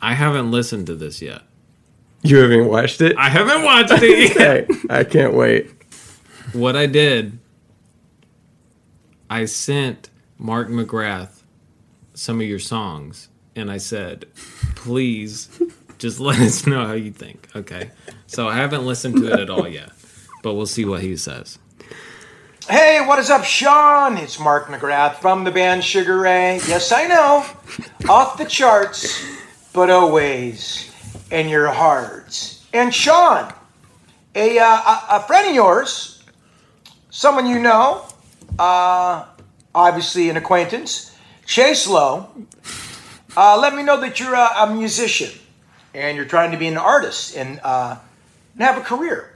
I haven't listened to this yet. You haven't watched it? I haven't watched it yet. okay, I can't wait. what I did, I sent Mark McGrath some of your songs, and I said, please just let us know how you think. Okay. So I haven't listened to it at all yet, but we'll see what he says. Hey, what is up, Sean? It's Mark McGrath from the band Sugar Ray. Yes, I know. Off the charts, but always in your hearts. And Sean, a, uh, a, friend of yours, someone you know, uh, obviously an acquaintance, Chase Lowe, uh, let me know that you're a, a musician and you're trying to be an artist and, uh, and have a career.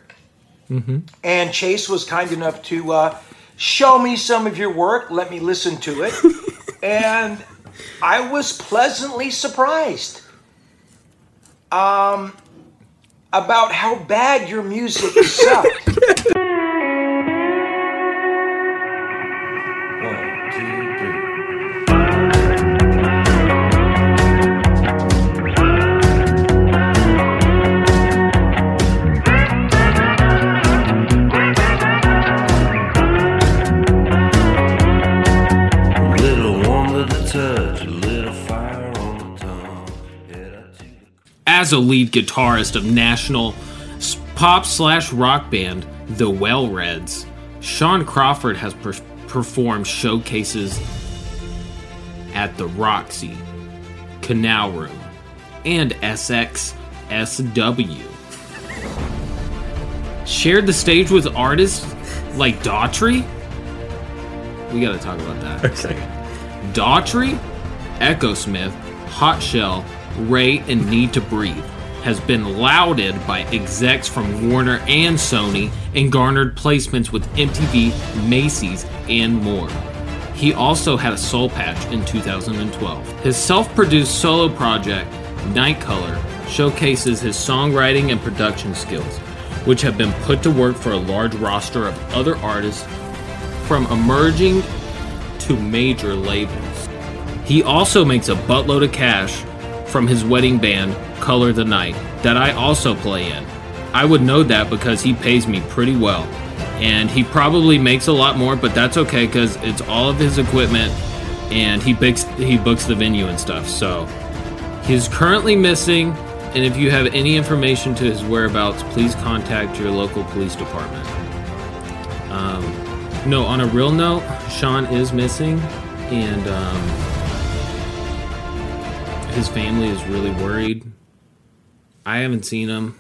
And Chase was kind enough to uh, show me some of your work, let me listen to it, and I was pleasantly surprised um, about how bad your music sucked. a lead guitarist of national pop slash rock band The Well Reds, Sean Crawford has per- performed showcases at the Roxy, Canal Room, and SXSW. Shared the stage with artists like Daughtry. We gotta talk about that. Okay. Daughtry, Echosmith, Hot Chelle, Rae, and Need to Breathe has been lauded by execs from Warner and Sony and garnered placements with MTV, Macy's, and more. He also had a soul patch in 2012. His self produced solo project, Night Color, showcases his songwriting and production skills, which have been put to work for a large roster of other artists from emerging to major labels. He also makes a buttload of cash from his wedding band, Color the Night, that I also play in. I would know that because he pays me pretty well. And he probably makes a lot more, but that's okay because it's all of his equipment and he books, he books the venue and stuff. So he's currently missing. And if you have any information to his whereabouts, please contact your local police department. Um, no, on a real note, Sean is missing, and um, his family is really worried. I haven't seen him.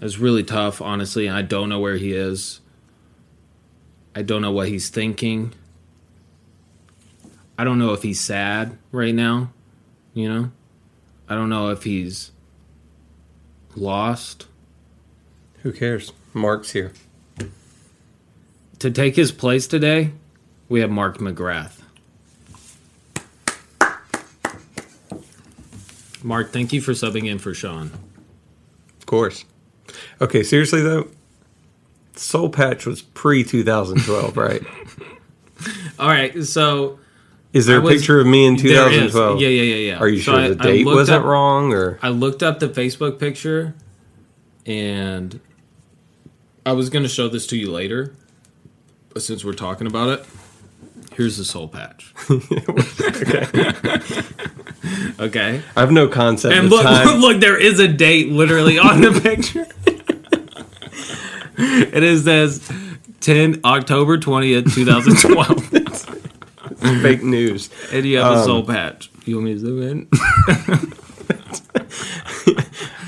It's really tough, honestly. I don't know where he is. I don't know what he's thinking. I don't know if he's sad right now, you know? I don't know if he's lost. Who cares? Mark's here. To take his place today, we have Mark McGrath. Mark, thank you for subbing in for Sean. Of course. Okay, seriously though, Soul Patch was pre 2012, right? All right, so Is there I a was- picture of me in 2012? Yeah, yeah, yeah, yeah. Are you So sure I- the date wasn't up- wrong, or I looked up the Facebook picture, and I was going to show this to you later, but since we're talking about it, here's the soul patch. okay. okay. I have no concept And of look, time? look, there is a date literally on the picture. it is says 10 October 20th, 2012. fake news. and you have a Um, soul patch. You want me to zoom in?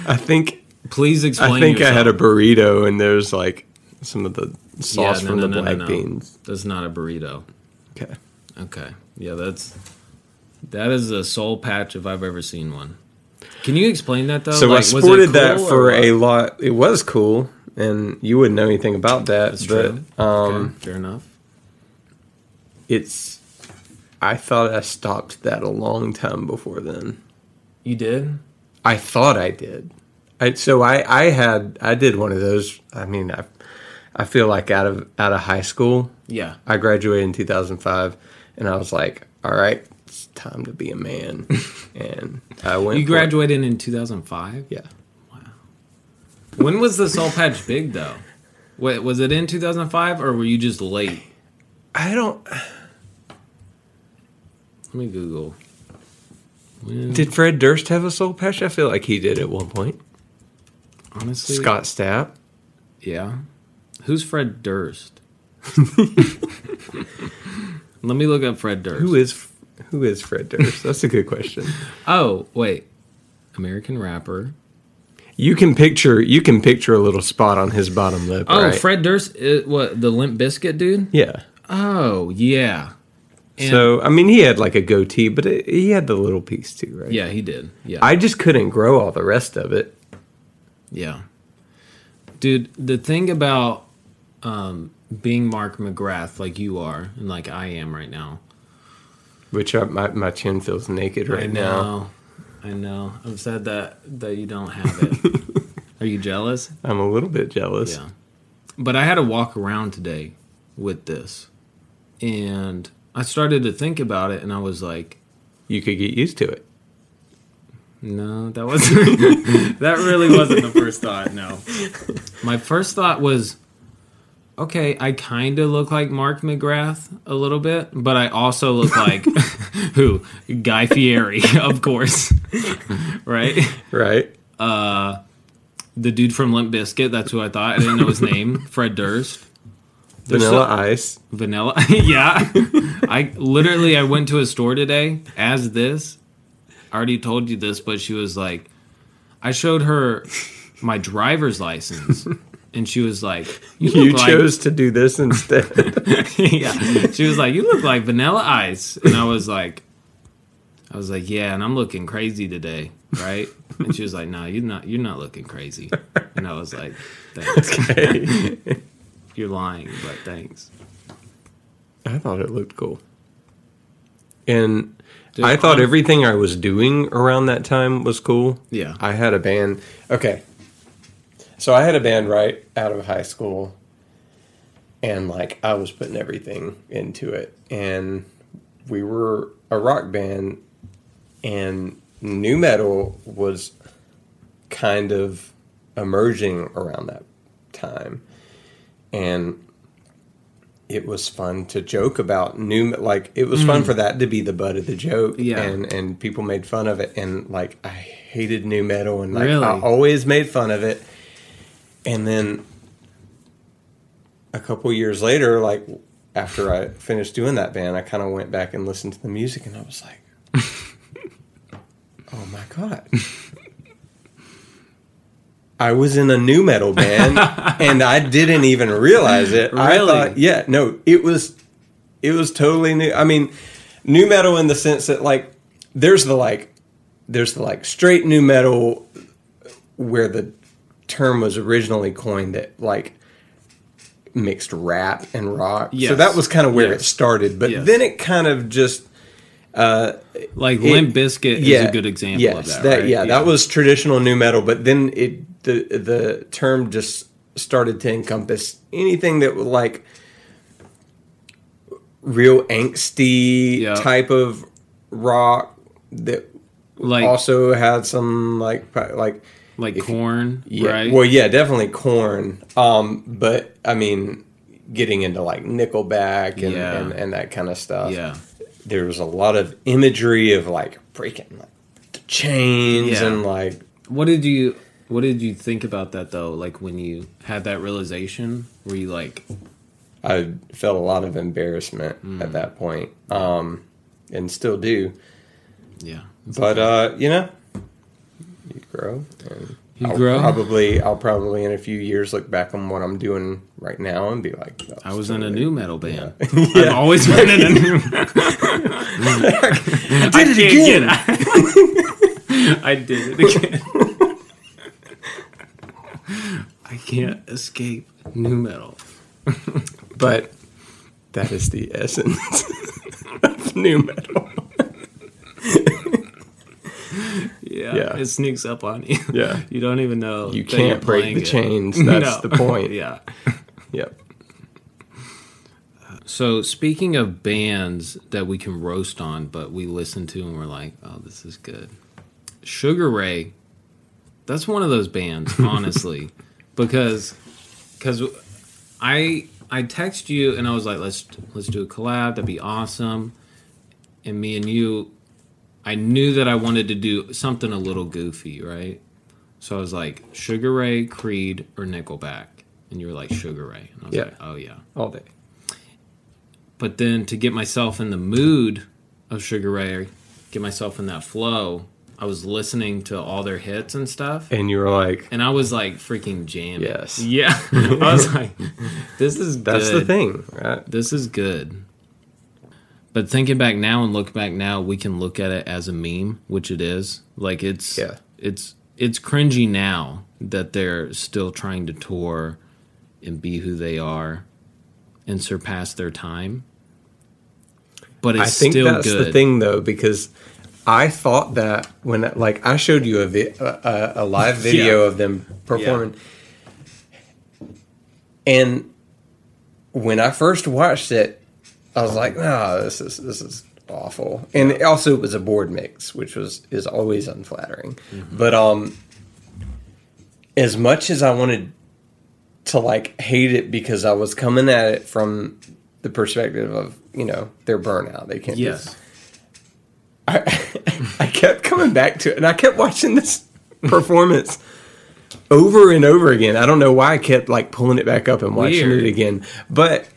I think Please explain. I think I had a burrito, and there's like some of the Yeah, sauce no, from no, the no, black beans. That's not a burrito. Okay. Okay. Yeah, that's that is a soul patch if I've ever seen one. Can you explain that though? So Like, I was it sported that cool or for a lot. It was cool, and you wouldn't know anything about that. That's but true. um, okay, fair enough. it's. I thought I stopped that a long time before then. You did? I thought I did. I, so I, I had I did one of those. I mean, I, I feel like out of out of high school, Yeah. I graduated in 2005, and I was like, all right, it's time to be a man. and I went. You graduated in 2005. Yeah. Wow. When was the Soul Patch big though? Wait, was it in 2005 or were you just late? I don't. Let me Google. When, Did Fred Durst have a soul patch? I feel like he did at one point. honestly, Scott Stapp. Yeah. Who's Fred Durst? Let me look up Fred Durst. Who is who is Fred Durst? That's a good question. Oh, wait. American rapper. You can picture you can picture a little spot on his bottom lip. Oh, right? Fred Durst. uh, what? The Limp Bizkit dude? Yeah. Oh, yeah. And- so I mean, he had like a goatee, but it, he had the little piece too, right? Yeah, he did. Yeah. I just couldn't grow all the rest of it. Yeah. Dude, the thing about um, being Mark McGrath like you are and like I am right now. Which I, my my chin feels naked right I now. I know. I'm sad that that you don't have it. are you jealous? I'm a little bit jealous. Yeah. But I had to walk around today with this. And I started to think about it and I was like, You could get used to it. No, that wasn't. that really wasn't the first thought. No, my first thought was, okay, I kind of look like Mark McGrath a little bit, but I also look like who? Guy Fieri, of course, right? Right? Uh, The dude from Limp Bizkit. That's who I thought. I didn't know his name. Fred Durst. There's Vanilla Ice. Vanilla. yeah. I literally I went to a store today as this. I already told you this, but she was like I showed her my driver's license and she was like You, You chose to do this instead. Yeah. She was like, You look like vanilla ice and I was like I was like, Yeah, and I'm looking crazy today, right? And she was like, No, you're not you're not looking crazy. And I was like, Thanks. You're lying, but thanks. I thought it looked cool. And Dude, I thought hon- everything I was doing around that time was cool. Yeah. I had a band. Okay. So I had a band right out of high school. And like I was putting everything into it. And we were a rock band and nu metal was kind of emerging around that time. And it was fun to joke about new like it was fun for that to be the butt of the joke Mm. Yeah. and and people made fun of it and like i hated nu metal and like Really? i always made fun of it and then a couple years later like after i finished doing that band i kind of went back and listened to the music and i was like oh my god I was in a nu metal band and I didn't even realize it. I thought, yeah, no, it was it was totally new. I mean, nu metal in the sense that like there's the like there's the like straight nu metal where the term was originally coined that like mixed rap and rock. So that was kind of where Yes. it started, but Yes. then it kind of just uh, Like It- Limp Bizkit is a good example of yes, that. right? Yeah, that was traditional nu metal, but then it the the term just started to encompass anything that was like real angsty Yeah. type of rock that like also had some like like like if Korn, yeah, right? well yeah definitely Korn um but i mean getting into like nickelback and Yeah. and, and that kind of stuff yeah, there was a lot of imagery of like breaking like the chains Yeah. and like what did you what did you think about that though? Like when you had that realization, were you like, I felt a lot of embarrassment Mm. at that point, um, and still do. yeah, But uh, you know, grow. And You I'll grow? Probably, I'll probably in a few years look back on what I'm doing right now and be like, that I was in a nu metal band. Yeah. I've always been in a new. Metal I did it again. Get, I did it again. I can't escape nu metal. But that is the essence of nu metal. Yeah, Yeah. It sneaks up on you. Yeah. you don't even know. You that you're can't break the it. chains. That's the point. Yeah. Yep. So speaking of bands that we can roast on, but we listen to and we're like, oh, this is good. Sugar Ray, that's one of those bands, honestly, because because I I text you and I was like, let's let's do a collab. That'd be awesome. And me and you, I knew that I wanted to do something a little goofy, right? So I was like, Sugar Ray, Creed, or Nickelback, and you were like Sugar Ray, and I was Yeah. like, oh yeah. all day. But then to get myself in the mood of Sugar Ray, get myself in that flow, I was listening to all their hits and stuff. And you were like, And I was like freaking jamming. Yes. Yeah. I was like, this is that's good. the thing, right? This is good. But thinking back now and look back now, we can look at it as a meme, which it is. Like it's Yeah. it's it's cringy now that they're still trying to tour and be who they are and surpass their time. But it's I think still that's good. the thing though, because I thought that when like I showed you a vi- a, a, live video Yeah. of them performing, and when I first watched it, I was like, "No, this is this is awful." And also, it was a board mix, which was is always unflattering. Mm-hmm. But um, as much as I wanted to like hate it because I was coming at it from the perspective of you know their burnout, they can't. Yes. I, I kept coming back to it, and I kept watching this performance over and over again. I don't know why I kept like pulling it back up and watching Weird. it again, but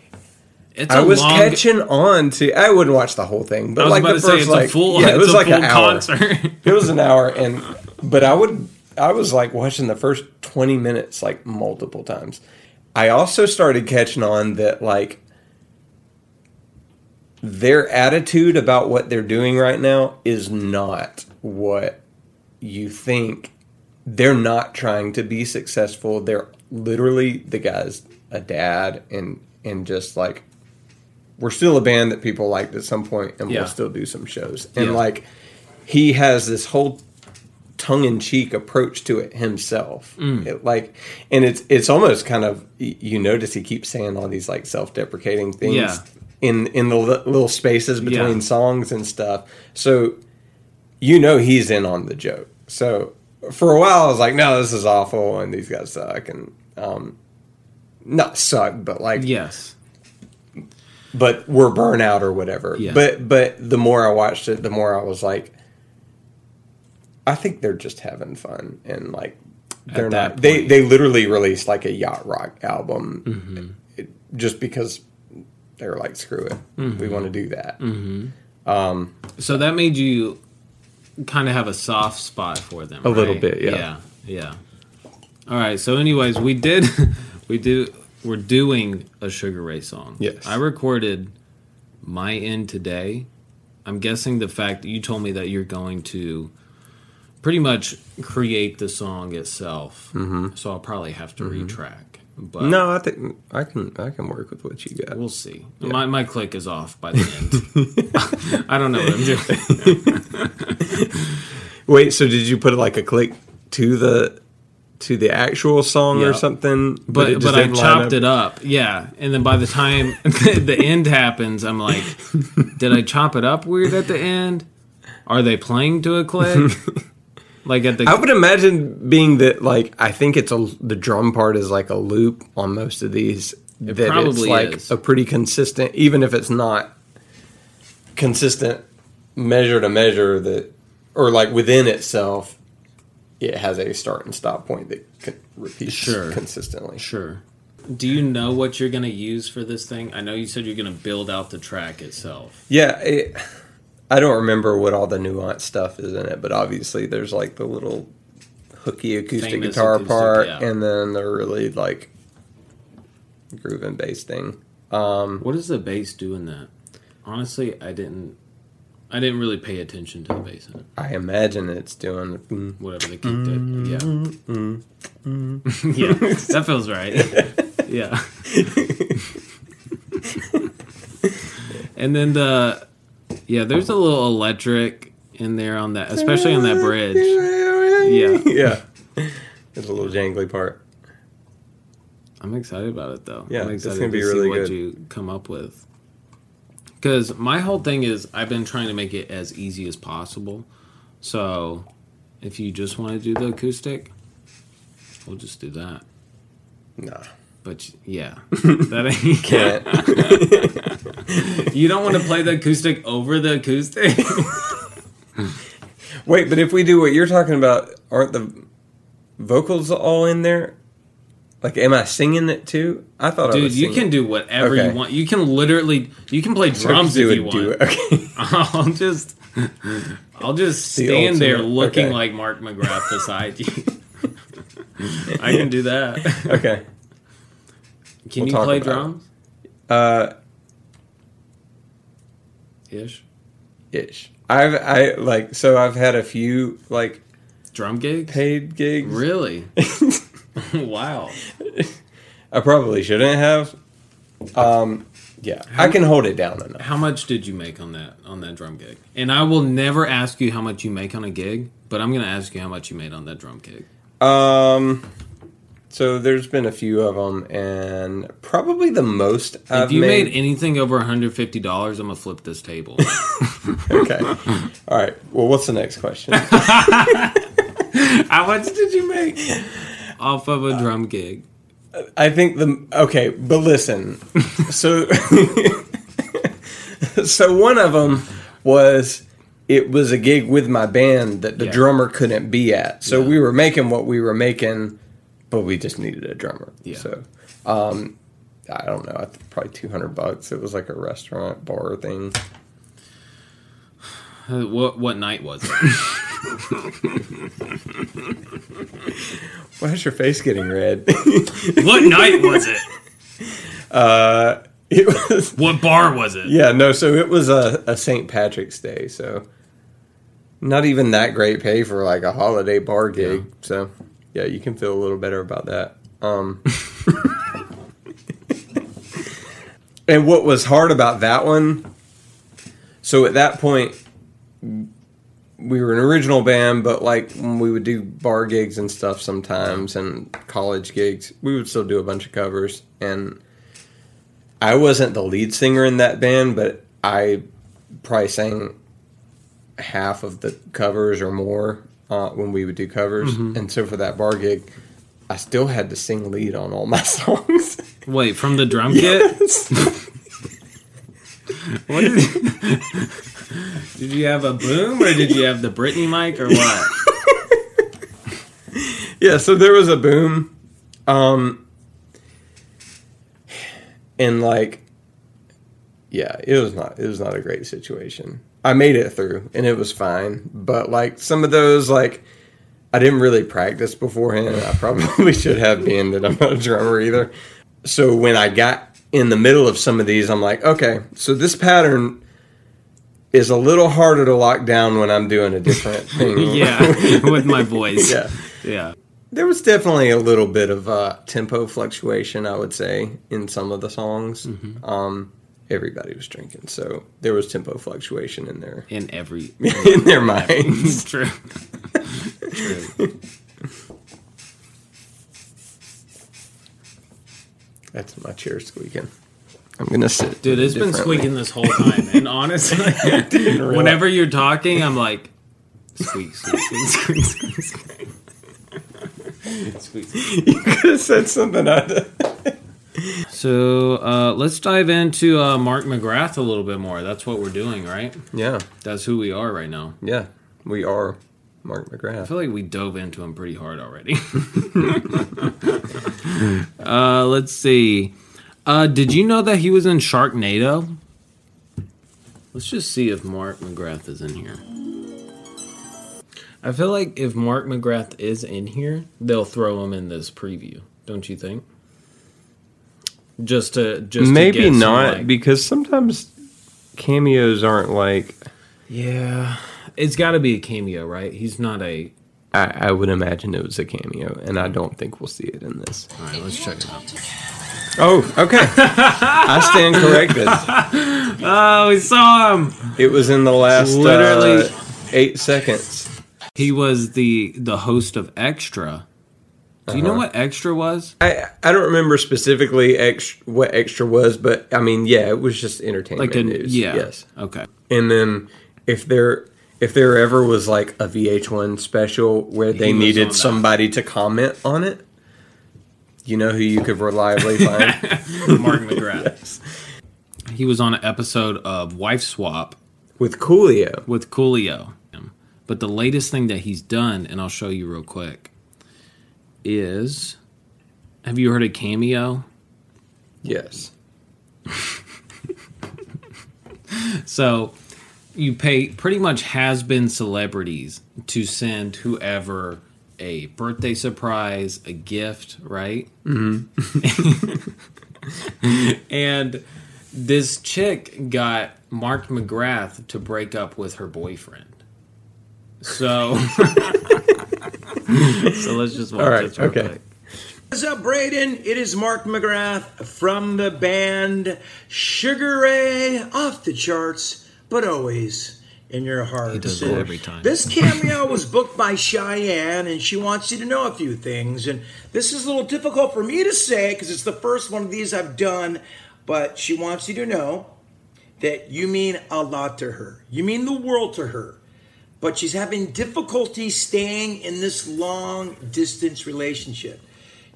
It's I was long, catching on to. I wouldn't watch the whole thing, but like the first like a full yeah, it was like an hour. concert. It was an hour, and but I would I was like watching the first twenty minutes like multiple times. I also started catching on that like their attitude about what they're doing right now is not what you think. They're not trying to be successful. They're literally the guy's a dad and and just like we're still a band that people liked at some point and Yeah. we'll still do some shows. And Yeah. like he has this whole tongue in cheek approach to it himself. Mm. It, like, and it's it's almost kind of you notice he keeps saying all these like self deprecating things Yeah. in in the li- little spaces between songs and stuff. So you know he's in on the joke. So for a while I was like, no, this is awful, and these guys suck, and um, not suck, but like yes. But we're burnout or whatever. Yeah. But but the more I watched it, the more I was like, I think they're just having fun and like they're not. They point. they literally released like a yacht rock album Mm-hmm. it- just because they were like, screw it, Mm-hmm. we want to do that. So that made you kind of have a soft spot for them. A little bit, yeah. Yeah, yeah. All right. So, anyways, we did, we do, we're doing a Sugar Ray song. Yes. I recorded my end today. I'm guessing the fact that you told me that you're going to pretty much create the song itself. Mm-hmm. So I'll probably have to retrack. But No, I think I can I can work with what you got. We'll see. My my click is off by the end. I don't know what I'm doing. Wait, so did you put like a click to the to the actual song Yeah. or something? but it but, I chopped it up. Yeah, and then by the time the end happens, I'm like, did I chop it up weird at the end? Are they playing to a click? like at the I would imagine being that like I think it's a the drum part is like a loop on most of these. that it's like is. a pretty consistent, even if it's not consistent measure to measure that, or like within itself, it has a start and stop point that repeats Sure. consistently. sure. Do you know what you're gonna use for this thing? I know you said you're gonna build out the track itself. Yeah, it, I don't remember what all the nuanced stuff is in it, but obviously there's like the little hooky acoustic Famous guitar acoustic, part, yeah. and then the really like groove and bass thing. Um, What does the bass do in that? Honestly, I didn't. I didn't really pay attention to the bass in it. I imagine it's doing. Whatever the kick did. Mm-hmm. Yeah. Mm-hmm. yeah, that feels right. Yeah. and then the yeah, there's a little electric in there on that, especially on that bridge. Yeah. yeah. There's a little jangly part. I'm excited about it though. Yeah, I'm it's excited gonna be to see really what good. you come up with. Because my whole thing is I've been trying to make it as easy as possible. So if you just want to do the acoustic, we'll just do that. Nah, But yeah, that ain't. can't. You don't want to play the acoustic over the acoustic. Wait, but if we do what you're talking about, aren't the vocals all in there? Like, am I singing it too? I thought I Dude, was you can do whatever Okay. you want. You can literally, you can play drums if you want. Okay. I'll just, I'll just The stand there looking okay. like Mark McGrath beside you. I can do that. okay. Can We'll you play it. drums? Uh, Ish. ish. I've I like so I've had a few like Drum gigs? paid gigs. Really? wow. I probably shouldn't have. Um, yeah, I can hold it down enough. How much did you make on that on that drum gig? And I will never ask you how much you make on a gig, but I'm going to ask you how much you made on that drum gig. Um, so there's been a few of them, and probably the most I've If you made, made. anything over $150, I'm going to flip this table. okay. All right. Well, what's the next question? how much did you make off of a drum gig? I think the okay, but listen. So, so one of them was it was a gig with my band that the Yeah. drummer couldn't be at. So Yeah. we were making what we were making, but we just needed a drummer. Yeah. So, um, I don't know. I think probably two hundred bucks. It was like a restaurant bar thing. Uh, What what night was it? Why is your face getting red? what night was it? uh, it was. What bar was it? Yeah, no. So it was a, a St. Patrick's Day. So not even that great pay for like a holiday bar gig. So yeah, you can feel a little better about that. Um, and what was hard about that one? So at that point, we were an original band, but like when we would do bar gigs and stuff sometimes, and college gigs, we would still do a bunch of covers and. I wasn't the lead singer in that band, but I probably sang half of the covers or more uh, when we would do covers. And so for that bar gig, I still had to sing lead on all my songs. Wait, from the drum kit? Yes. What did, you have a boom or did you have the Britney mic or what? yeah, so there was a boom. Um, and like, yeah, it was not, it was not a great situation. I made it through and it was fine. But like some of those, like, I didn't really practice beforehand. I probably should have been that I'm not a drummer either. So when I got in the middle of some of these, I'm like, okay, so this pattern is a little harder to lock down when I'm doing a different thing. yeah, with my voice. yeah. Yeah. There was definitely a little bit of uh, tempo fluctuation, I would say, in some of the songs. Um, everybody was drinking, so there was tempo fluctuation in there. In every. in their minds. It's true. True. That's my chair squeaking. I'm gonna sit, Dude, it's been squeaking this whole time. And honestly, whenever you're talking, I'm like, squeak, squeak, squeak, squeak, squeak, squeak. Squeak, squeak. You could have said something. I'd, So uh, let's dive into uh, Mark McGrath a little bit more. That's what we're doing, right? yeah, That's who we are right now. yeah, we are Mark McGrath. I feel like we dove into him pretty hard already. uh, let's see. Uh, did you know that he was in Sharknado? Let's just see if Mark McGrath is in here. I feel like if Mark McGrath is in here, they'll throw him in this preview. Don't you think? Just to just to Maybe get some, not like- because sometimes cameos aren't like. yeah, it's got to be a cameo, right? He's not a. I, I would imagine it was a cameo, and I don't think we'll see it in this. All right, let's check it out. Oh, okay. I stand corrected. Oh, we saw him. It was in the last Literally- uh, eight seconds. He was the the host of Extra Do you know what extra was? I I don't remember specifically ex, what extra was, but I mean, yeah, it was just entertainment Like a news. yeah. Yes. Okay. And then if there if there ever was like a VH1 special where they was on needed that. somebody to comment on it, you know who you could reliably find? Mark McGrath. He was on an episode of Wife Swap With Coolio. with Coolio. But the latest thing that he's done, and I'll show you real quick, is have you heard of Cameo? Yes. So you pay pretty much has been celebrities to send whoever a birthday surprise, a gift, right? Mm-hmm. and this chick got Mark McGrath to break up with her boyfriend. So, so let's just watch All right, this real okay. quick. What's up, Braden? It is Mark McGrath from the band Sugar Ray, off the charts, but always in your heart. He does it every time. This cameo was booked by Cheyenne, and she wants you to know a few things. And this is a little difficult for me to say because it's the first one of these I've done, but she wants you to know that you mean a lot to her. You mean the world to her. But she's having difficulty staying in this long distance relationship.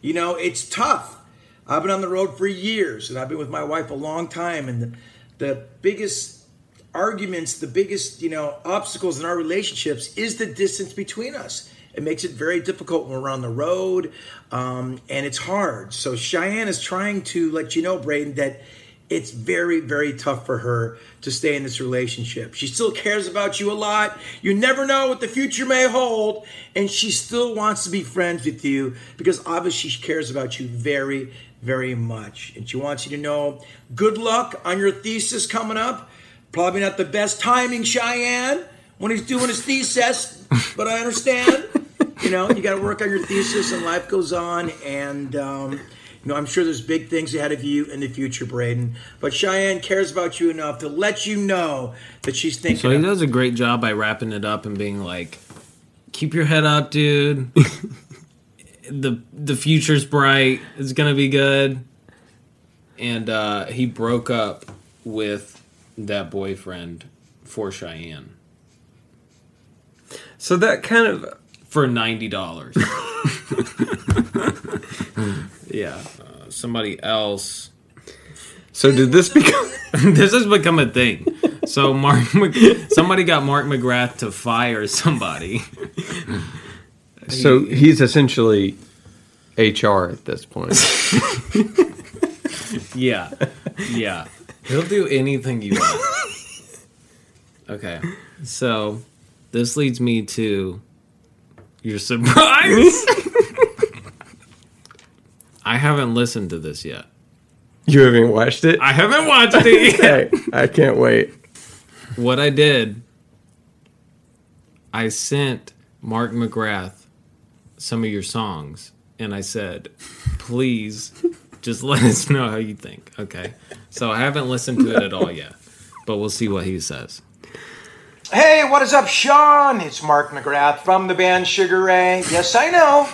You know, it's tough. I've been on the road for years and I've been with my wife a long time. And the, the biggest arguments, the biggest, you know, obstacles in our relationships is the distance between us. It makes it very difficult when we're on the road um, and it's hard. So Cheyenne is trying to let you know, Braden, that it's very, very tough for her to stay in this relationship. She still cares about you a lot. You never know what the future may hold. And she still wants to be friends with you because obviously she cares about you very, very much. And she wants you to know good luck on your thesis coming up. Probably not the best timing, Cheyenne, when he's doing his thesis, but I understand. You know, you got to work on your thesis and life goes on. And, um, you know, I'm sure there's big things ahead of you in the future, Braden. But Cheyenne cares about you enough to let you know that she's thinking. So he does a great job by wrapping it up and being like, "Keep your head up, dude. the The future's bright. It's gonna be good." And uh, he broke up with that boyfriend for Cheyenne So that kind of for ninety dollars. yeah, uh, somebody else. so did this become this has become a thing. So Mark, Mc- somebody got Mark McGrath to fire somebody. so he's essentially HR at this point. Yeah, yeah. He'll do anything you want. Okay, so this leads me to your surprise. I haven't listened to this yet. You haven't watched it? I haven't watched it yet. Okay, I can't wait. what I did, I sent Mark McGrath some of your songs, and I said, please just let us know how you think. Okay. So I haven't listened to it at all yet, but we'll see what he says. Hey, what is up, Sean? It's Mark McGrath from the band Sugar Ray. Yes, I know.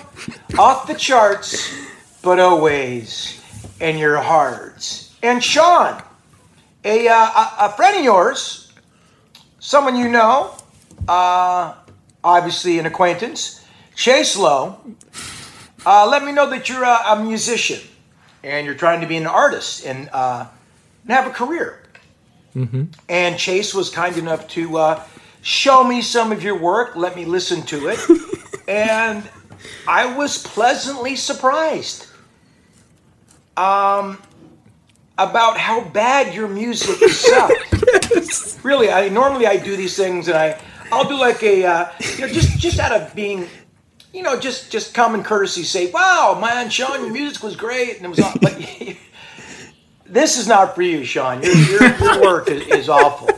Off the charts, but always in your hearts. And Sean, a, uh, a, friend of yours, someone you know, uh, obviously an acquaintance, Chase Lowe, uh, let me know that you're a, a musician and you're trying to be an artist and, uh, and have a career. And Chase was kind enough to uh, show me some of your work, let me listen to it, and I was pleasantly surprised um, about how bad your music sucked. Really, I normally I do these things and I I'll do like a uh, you know just just out of being you know just just common courtesy say wow man Sean your music was great and it was all, but this is not for you Sean your your, your work is, is awful.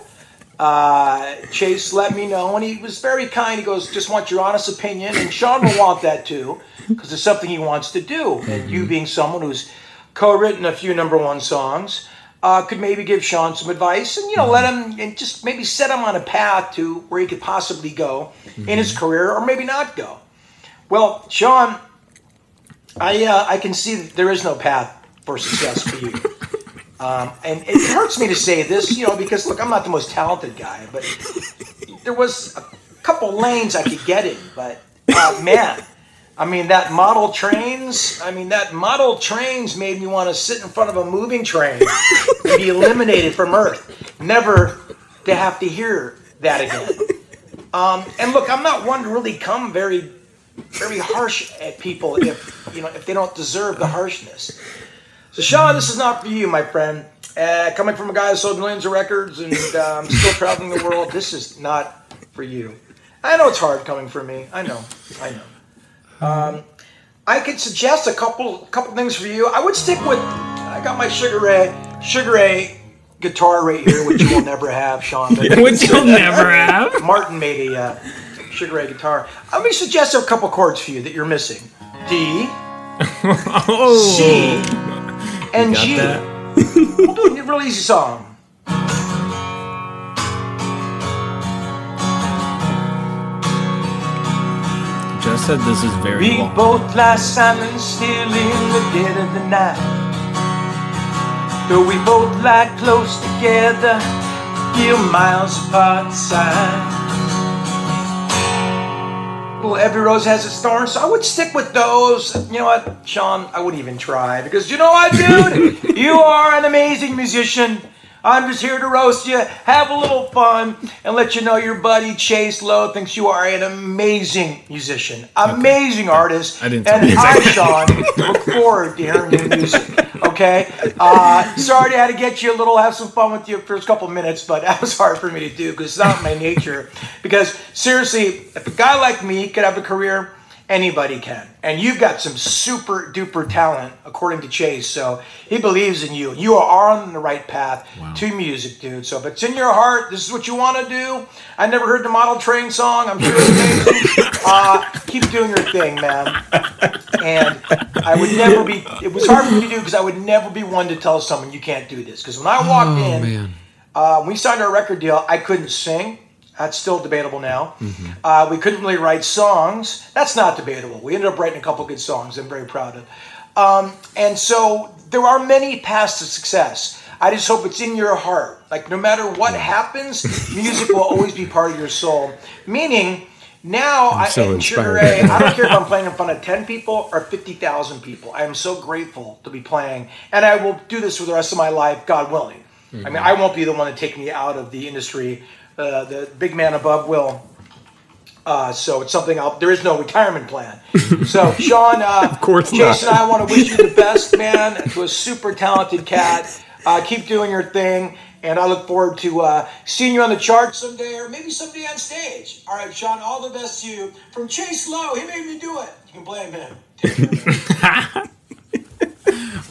Uh, Chase let me know, and he was very kind. He goes, "Just want your honest opinion," and Sean will want that too, because it's something he wants to do. And you, being someone who's co-written a few number one songs, uh, could maybe give Sean some advice, and you know, let him and just maybe set him on a path to where he could possibly go in his career, or maybe not go. Well, Sean, I uh, I can see that there is no path for success for you. Um, and it hurts me to say this, you know, because look, I'm not the most talented guy, but there was a couple lanes I could get in. But uh, man, I mean, that model trains. I mean, that model trains made me want to sit in front of a moving train and be eliminated from Earth, never to have to hear that again. Um, and look, I'm not one to really come very, very harsh at people if you know if they don't deserve the harshness. So, Sean, this is not for you, my friend. Uh, coming from a guy who sold millions of records and um, still traveling the world, this is not for you. I know it's hard coming from me. I know. I know. Um, I could suggest a couple couple things for you. I would stick with. I got my Sugar Ray Sugar Ray guitar right here, which you will never have, Sean. Which you'll never have. Martin made a uh, Sugar Ray guitar. Let me suggest a couple chords for you that you're missing. D, Oh, C, and G. We'll do a real easy song. Just said this is very We long. both lie silent still in the dead of the night. Though we both lie close together, feel miles apart inside. Well, every rose has its thorns, so I would stick with those. You know what, Sean? I wouldn't even try because you know what, dude? you are an amazing musician. I'm just here to roast you, have a little fun, and let you know your buddy Chase Lowe thinks you are an amazing musician, amazing artist. I didn't And I. Sean, look forward to hearing your music. Okay. Uh, sorry I had to get you a little, have some fun with you a couple minutes, but that was hard for me to do because it's not my nature. Because seriously, if a guy like me could have a career, anybody can. And you've got some super duper talent, according to Chase. So he believes in you. You are on the right path to music, dude. So if it's in your heart, this is what you want to do. I never heard the Model Train song. I'm sure it's amazing. Uh, keep doing your thing, man. And I would never be. It was hard for me to do because I would never be one to tell someone you can't do this. Because when I walked Oh in, man. uh, when we signed our record deal, I couldn't sing. That's still debatable now. Uh, we couldn't really write songs. That's not debatable. We ended up writing a couple good songs. I'm very proud of. Um, and so there are many paths to success. I just hope it's in your heart. Like no matter what happens, music will always be part of your soul. Meaning, now I'm so in Sugar inspired. Ray, I don't care if I'm playing in front of 10 people or 50,000 people. I am so grateful to be playing. And I will do this for the rest of my life, God willing. I mean, I won't be the one to take me out of the industry. Uh, the big man above will. Uh, so it's something I'll, there is no retirement plan. So, Sean, uh, of course Jason. I want to wish you the best, man. To a super talented cat. Uh, keep doing your thing. And I look forward to uh, seeing you on the chart someday or maybe someday on stage. All right, Sean, all the best to you. From Chase Lowe, he made me do it. You can blame him.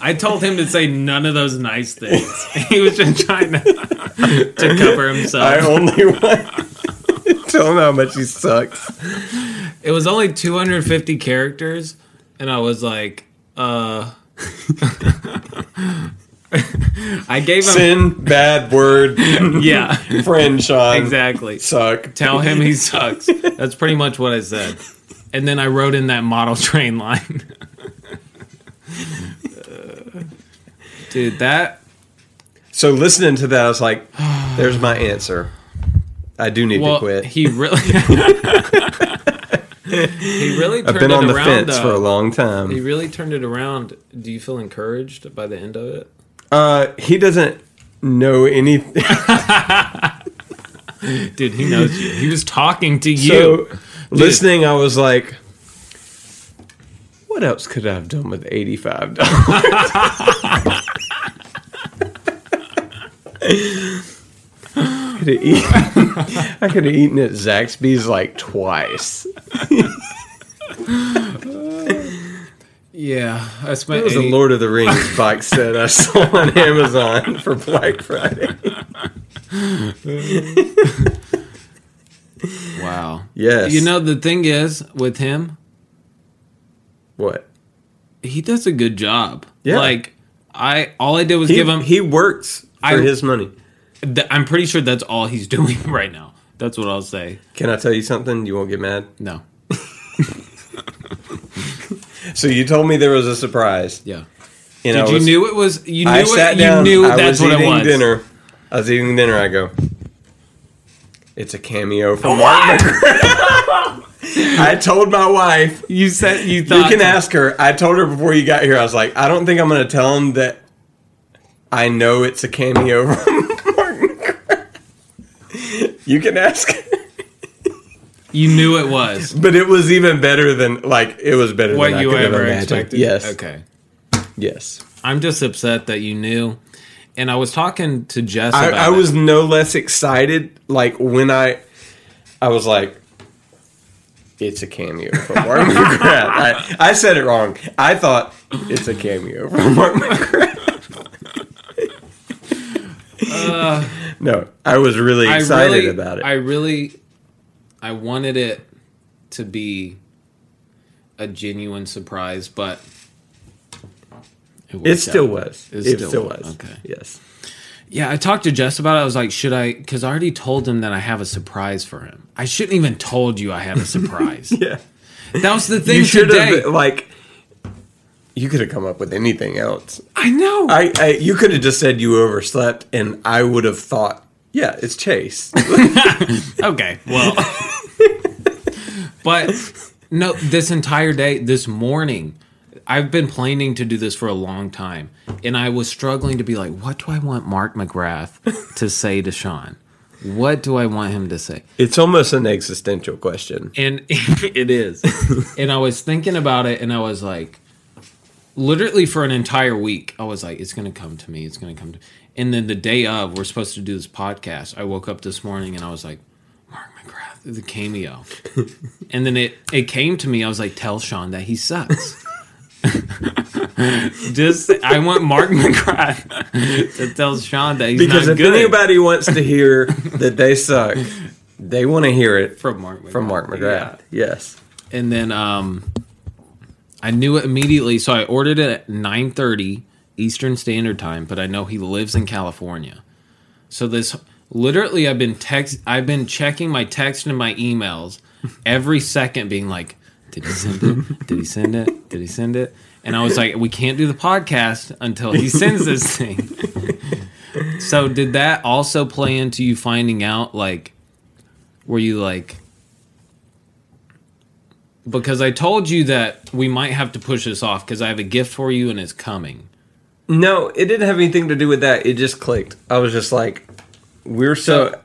I told him to say none of those nice things. He was just trying to, to cover himself. I only want tell him how much he sucks. It was only 250 characters, and I was like, uh. I gave him. Sin, bad word, Yeah, friend Sean. exactly. Suck. Tell him he sucks. That's pretty much what I said. And then I wrote in that model train line. Dude, that. So listening to that, I was like, "There's my answer. I do need well, to quit." He really. he really. I've been on the around, fence for a long time. He really turned it around. Do you feel encouraged by the end of it? Uh, he doesn't know anything. Dude, he knows you. He was talking to you. So, listening, I was like, what else could I have done with $85? I could have eaten, eaten at Zaxby's like twice. Yeah, that's my. It was a Lord of the Rings box set I saw on Amazon for Black Friday. wow. Yes. You know the thing is with him. What? He does a good job. Yeah. Like I, all I did was he, give him. He works for I- his money. th- I'm pretty sure that's all he's doing right now. That's what I'll say. Can I tell you something? You won't get mad. No. So you told me there was a surprise. Yeah. And Did you knew it was? You knew I it. sat you down. knew I that's was what it eating was. dinner. I was eating dinner. I go. It's a cameo from Mark. I told my wife. You said you thought You can ask her. I told her before you got here. I was like, I don't think I'm going to tell him that. I know it's a cameo from McGrath. You can ask. You knew it was But it was even better than like it was better what than you I could have ever imagined. expected. Yes. Okay. Yes. I'm just upset that you knew. And I was talking to Jess I, about I was no less excited. Like when I, I was like, it's a cameo from Mark McGrath. I, I said it wrong. I thought it's a cameo from Mark McGrath. No, I was really excited really- about it. I really, I wanted it to be a genuine surprise, but it, it still was. It It, still still, was. was. Okay. Yes. Yeah, I talked to Jess about it. I was like, should I? Because I already told him that I have a surprise for him. I shouldn't even told you I have a surprise. Yeah. That was the thing You today. have like. You could have come up with anything else. I know. I, I you could have just said you overslept, and I would have thought, yeah, it's Chase. okay, well, but no, this entire day, this morning, I've been planning to do this for a long time, and I was struggling to be like, what do I want Mark McGrath to say to Sean? What do I want him to say? it's almost an existential question. And it is. and I was thinking about it, and I was like, literally for an entire week, I was like, it's going to come to me. It's going to come to And then the day of, we're supposed to do this podcast. I woke up this morning and I was like, Mark McGrath, the cameo. and then it, it came to me. I was like, tell Sean that he sucks. Just, I want Mark McGrath to tell Sean that he's Because not if good. anybody wants to hear that they suck, they want to hear it from Mark McGrath. from Mark McGrath. Yes. and then um I knew it immediately, so I ordered it at nine thirty Eastern Standard Time. But I know he lives in California, so this literally I've been text I've been checking my text and my emails every second, being like, "Did he send it? Did he send it? Did he send it?" And I was like, "We can't do the podcast until he sends this thing." so did that also play into you finding out like? Were you like? Because I told you that we might have to push this off because I have a gift for you and it's coming. No, it didn't have anything to do with that. It just clicked. I was just like, we're so. So-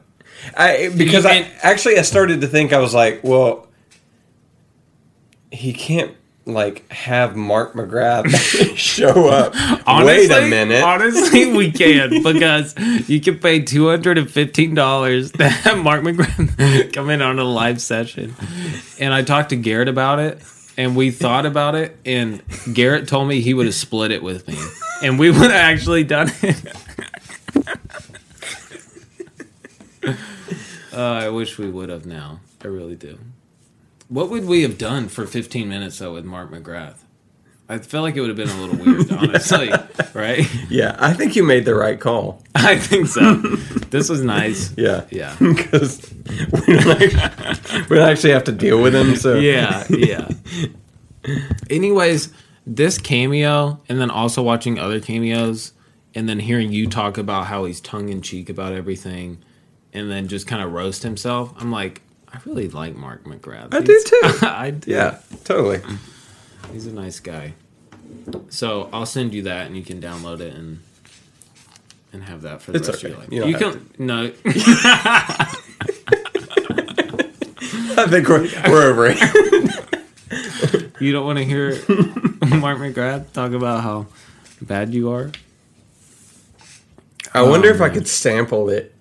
I because I actually I started to think I was like, well, he can't like have Mark McGrath show up. Wait a minute. Honestly, we can because you can pay two hundred and fifteen dollars to have Mark McGrath come in on a live session. And I talked to Garrett about it, and we thought about it, and Garrett told me he would have split it with me, and we would have actually done it. uh, I wish we would have now. I really do. What would we have done for 15 minutes though with Mark McGrath? I felt like it would have been a little weird, honestly, right? Yeah, I think you made the right call. I think so. This was nice. Yeah, Yeah. because we we don't actually have to deal with him. So Yeah, yeah. Anyways, this cameo, and then also watching other cameos, and then hearing you talk about how he's tongue in cheek about everything, and then just kind of roast himself. I'm like, I really like Mark McGrath. I do too. I do. yeah, totally. He's a nice guy. So I'll send you that, and you can download it and and have that for the It's rest okay. of your life. You You, can no. I think we're we're over it. You don't want to hear Mark McGrath talk about how bad you are. I wonder Oh, if I could sample it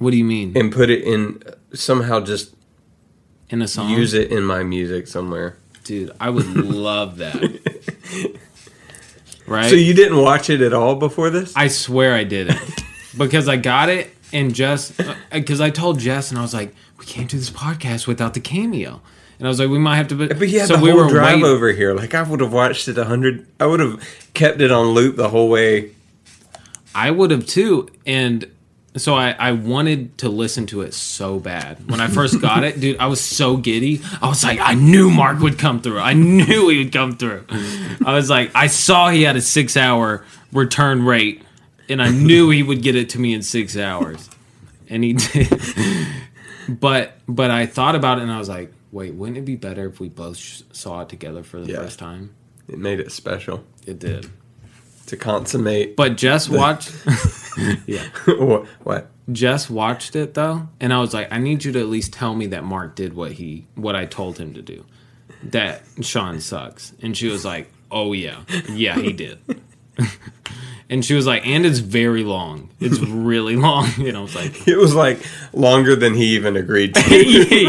What do you mean and put it in somehow. Just in a song? use it in my music somewhere. dude. I would love that. right? So you didn't watch it at all before this? I swear I didn't because I got it and just uh, because uh, I told Jess and I was like, we can't do this podcast without the cameo, and I was like, we might have to. But yeah, so the we whole were drive waiting. over here, like I would have watched it a hundred. I would have kept it on loop the whole way. I would have too, and so I, I wanted to listen to it so bad. When I first got it, dude, I was so giddy. I was like, I knew Mark would come through. I knew he would come through. I was like, I saw he had a six hour return rate, and I knew he would get it to me in six hours. And he did. but but I thought about it and I was like, wait, wouldn't it be better if we both sh- saw it together for the Yeah. first time? It made it special It did. To consummate. But Jess watched. yeah. what? what? Jess watched it though, and I was like, I need you to at least tell me that Mark did what he what I told him to do. That Sean sucks. And she was like, Oh yeah. Yeah, he did. and she was like, and it's very long. It's really long. And I was like, It was like longer than he even agreed to.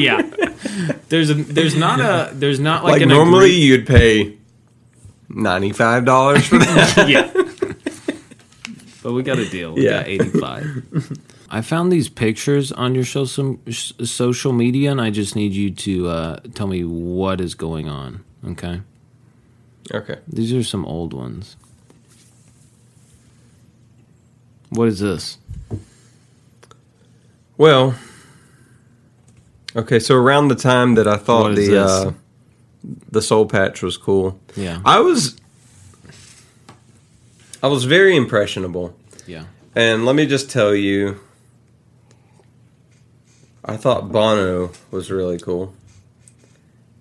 Yeah. There's a there's not a there's not like, like an normally you'd pay ninety five dollars for that. yeah. But we got a deal. We Yeah. got 85. I found these pictures on your social social media, and I just need you to uh, tell me what is going on. Okay, okay. these are some old ones. What is this? Well, okay. So around the time that I thought the uh, the soul patch was cool, Yeah, I was I was very impressionable. yeah. And let me just tell you, I thought Bono was really cool.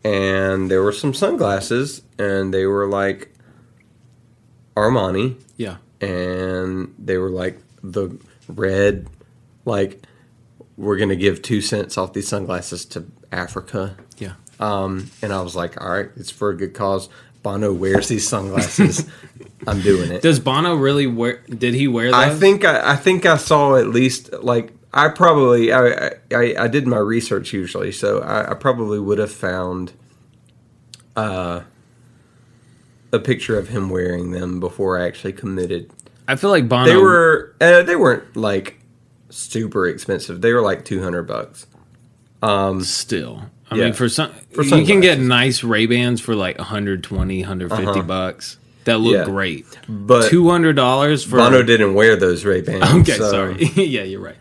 And there were some sunglasses, and they were like Armani, Yeah. and they were like the red, like we're gonna give two cents off these sunglasses to Africa. Yeah. Um, and I was like, all right, it's for a good cause. Bono wears these sunglasses. I'm doing it. Does Bono really wear? Did he wear those? I think I, I think I saw at least like I probably I I, I did my research usually, so I, I probably would have found uh, a picture of him wearing them before I actually committed. I feel like Bono. They were uh, they weren't like super expensive. They were like two hundred bucks. Um, still. I Yeah. mean, for some, For you can get nice Ray Bans for like 120, 150 Uh-huh. bucks that look Yeah. great. But Two hundred dollars for Bono didn't wear those Ray Bans. Okay, sorry. yeah, you're right.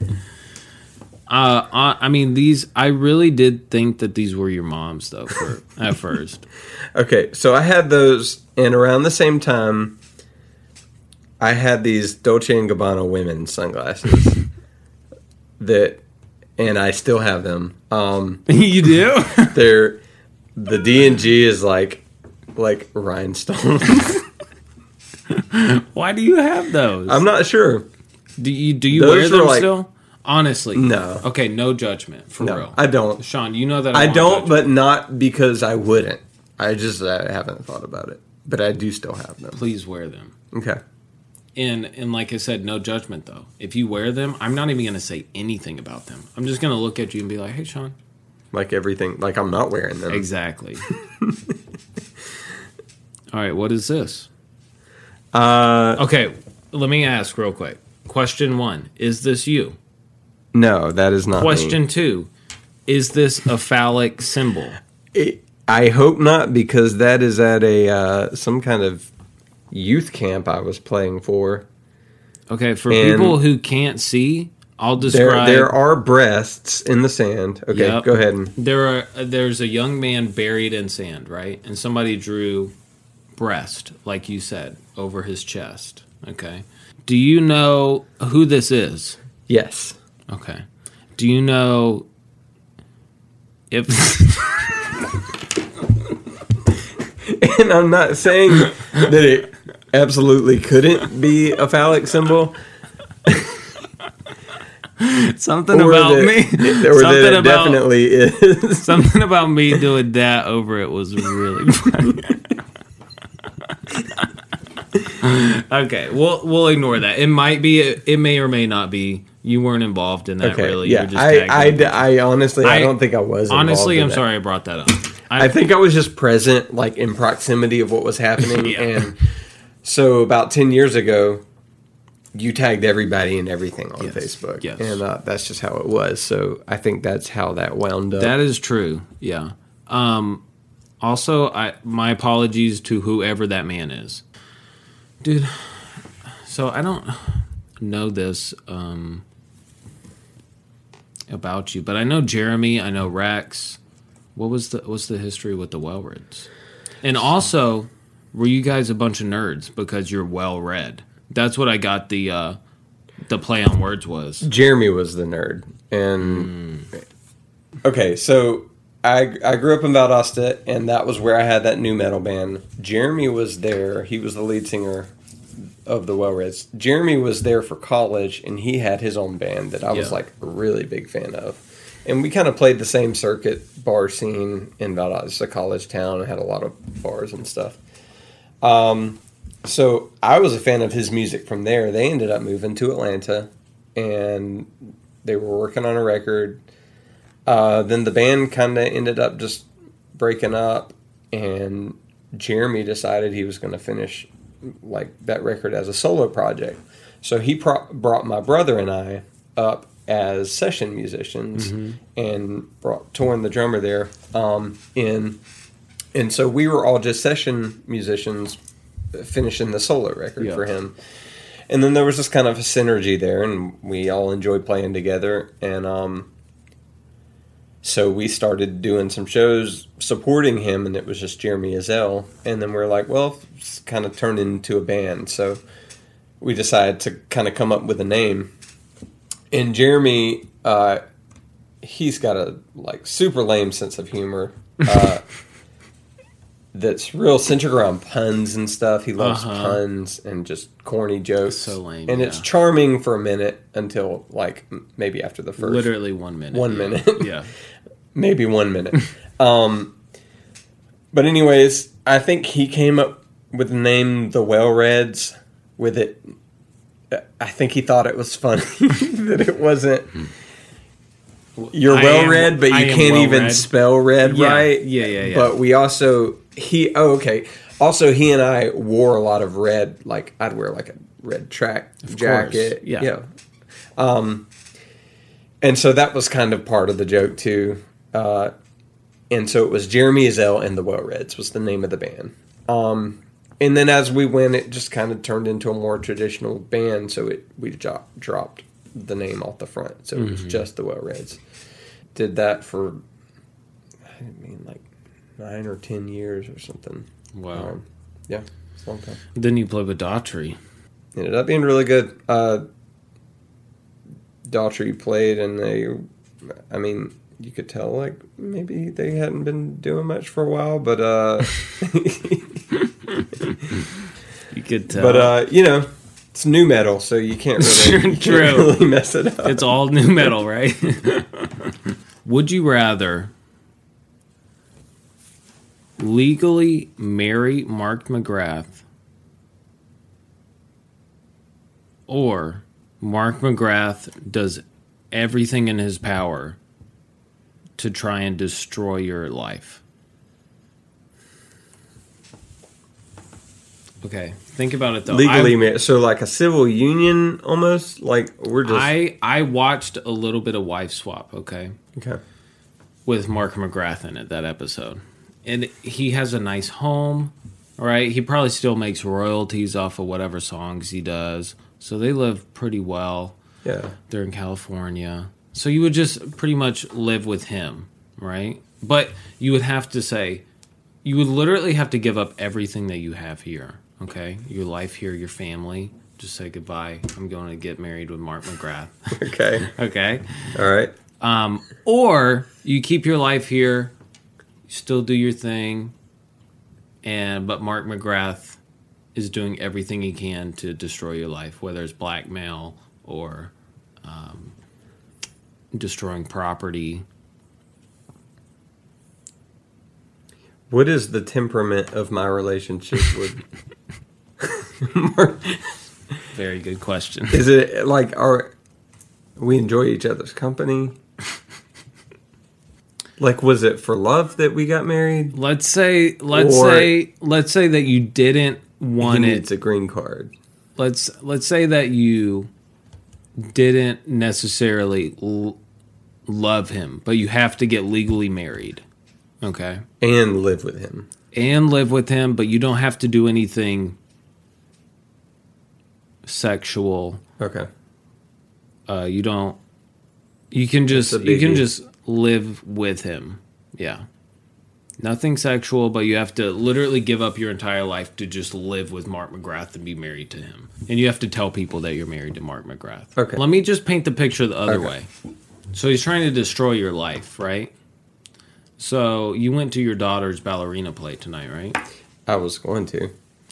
Uh, I I mean, these. I really did think that these were your mom's, though. For at first, Okay, so I had those, and around the same time, I had these Dolce and Gabbana women sunglasses that, and I still have them. Um, you do. they're the D and G is like like rhinestones. Why do you have those? I'm not sure. do you do you Those wear them like- still? Honestly, No. Okay, no judgment for No, real. I don't. Sean, you know that I, I don't, judgment. but not because I wouldn't. I just I haven't thought about it, but I do still have them. please wear them. Okay. And and like I said, no judgment though. If you wear them, I'm not even gonna say anything about them. I'm just gonna look at you and be like, "Hey, Sean." Like everything, like I'm not wearing them. Exactly. All right, what is this? Uh, Okay, let me ask real quick. Question one: Is this you? no, that is not me. Question two: Is this a phallic symbol? It, I hope not, because that is at a uh, some kind of youth camp I was playing for. Okay, for And- people who can't see, I'll There, describe. there are breasts in the sand. Okay, Yep. go ahead. And, There are there's a young man buried in sand, right? And somebody drew breast, like you said, over his chest. Okay. Do you know who this is? yes, Okay. Do you know if and I'm not saying that it absolutely couldn't be a phallic symbol, something or about that, me? something about definitely is. something about me doing that over it was really funny. okay, we'll we'll ignore that. It might be. It may or may not be. You weren't involved in that, Okay, really. Yeah, I, I, I honestly, I, I- don't think I was. Honestly, I'm that. sorry I brought that up. I think I was just present, like in proximity of what was happening, Yeah. and so about ten years ago, you tagged everybody and everything on Yes, Facebook, yes. and uh, that's just how it was. So I think that's how that wound up. That is true. Yeah. Um, also, I my apologies to whoever that man is, dude. So I don't know this. Um, about you, but I know Jeremy. I know Rex. What was the what's the history with the Wellreds? And also, were you guys a bunch of nerds because you're well read? That's what I got the uh, the play on words was. Jeremy was the nerd, and okay, so I I grew up in Valdosta, and that was where I had that nu metal band. Jeremy was there; he was the lead singer of the Well Reds. Jeremy was there for college, and he had his own band that I was like a really big fan of. And we kind of played the same circuit bar scene in Valdosta, it's a college town, and had a lot of bars and stuff. Um, so I was a fan of his music from there. They ended up moving to Atlanta, and they were working on a record. Uh, then the band kind of ended up just breaking up, and Jeremy decided he was going to finish like that record as a solo project. So he pro- brought my brother and I up as session musicians and brought Torn, the drummer there, um, in. And so we were all just session musicians finishing the solo record Yeah. for him. And then there was just kind of a synergy there, and we all enjoyed playing together. And um, so we started doing some shows supporting him, and it was just Jeremy Azell. And then we are like, well, it's kind of turned into a band. So we decided to kind of come up with a name. And Jeremy, uh, he's got a like super lame sense of humor. Uh, that's real centered around puns and stuff. He loves Uh-huh. puns and just corny jokes. So lame, And it's charming for a minute until like m- maybe after the first Literally one minute. One yeah. minute. yeah. maybe one minute. um, but anyways, I think he came up with the name the Well Reds with it. I think he thought it was funny that it wasn't. You're well read, but you can't even spell red Yeah, right. yeah, yeah, yeah. But we also he oh okay. Also, he and I wore a lot of red. Like I'd wear like a red track course, jacket. yeah. yeah. Um, and so that was kind of part of the joke too. Uh, and so it was Jeremy Azell and the Well Reds was the name of the band. Um, and then as we went, it just kind of turned into a more traditional band. So it we dro- dropped the name off the front, so it was just the Well Reds. Did that for I didn't mean like nine or ten years or something. Wow. Um, yeah, it's a long time. Then you played with Daughtry. Ended up being really good. Uh, Daughtry played, and they, I mean, you could tell like maybe they hadn't been doing much for a while, but uh, You could tell. but uh, you know, it's nu metal, so you can't really, you can't really mess it up. it's all nu metal, right? Would you rather legally marry Mark McGrath or Mark McGrath does everything in his power to try and destroy your life? Okay, think about it though. legally, I- ma- so like a civil union almost. Like we're just I I watched a little bit of Wife Swap, okay, okay. with Mark McGrath in it that episode, and he has a nice home, right? He probably still makes royalties off of whatever songs he does, so they live pretty well. Yeah, They're in California, so you would just pretty much live with him, right? But you would have to say, you would literally have to give up everything that you have here, okay? Your life here, your family. Just say goodbye. I'm going to get married with Mark McGrath. okay, okay. all right. Um, or you keep your life here, you still do your thing, and but Mark McGrath is doing everything he can to destroy your life, whether it's blackmail or um, destroying property. What is the temperament of my relationship with? Mark? Very good question. Is it like our we enjoy each other's company? Like was it for love that we got married? Let's say, let's Or- say, let's say that you didn't He want it. needs a green card. Let's let's say that you didn't necessarily l- love him, but you have to get legally married. Okay. And live with him. and live with him, but you don't have to do anything sexual. Okay. Uh, you don't You can just a you can biggie. just live with him. Yeah. Nothing sexual, but you have to literally give up your entire life to just live with Mark McGrath and be married to him. And you have to tell people that you're married to Mark McGrath. Okay. Let me just paint the picture the other Okay. way. So he's trying to destroy your life, right? So you went to your daughter's ballerina play tonight, right? I was going to.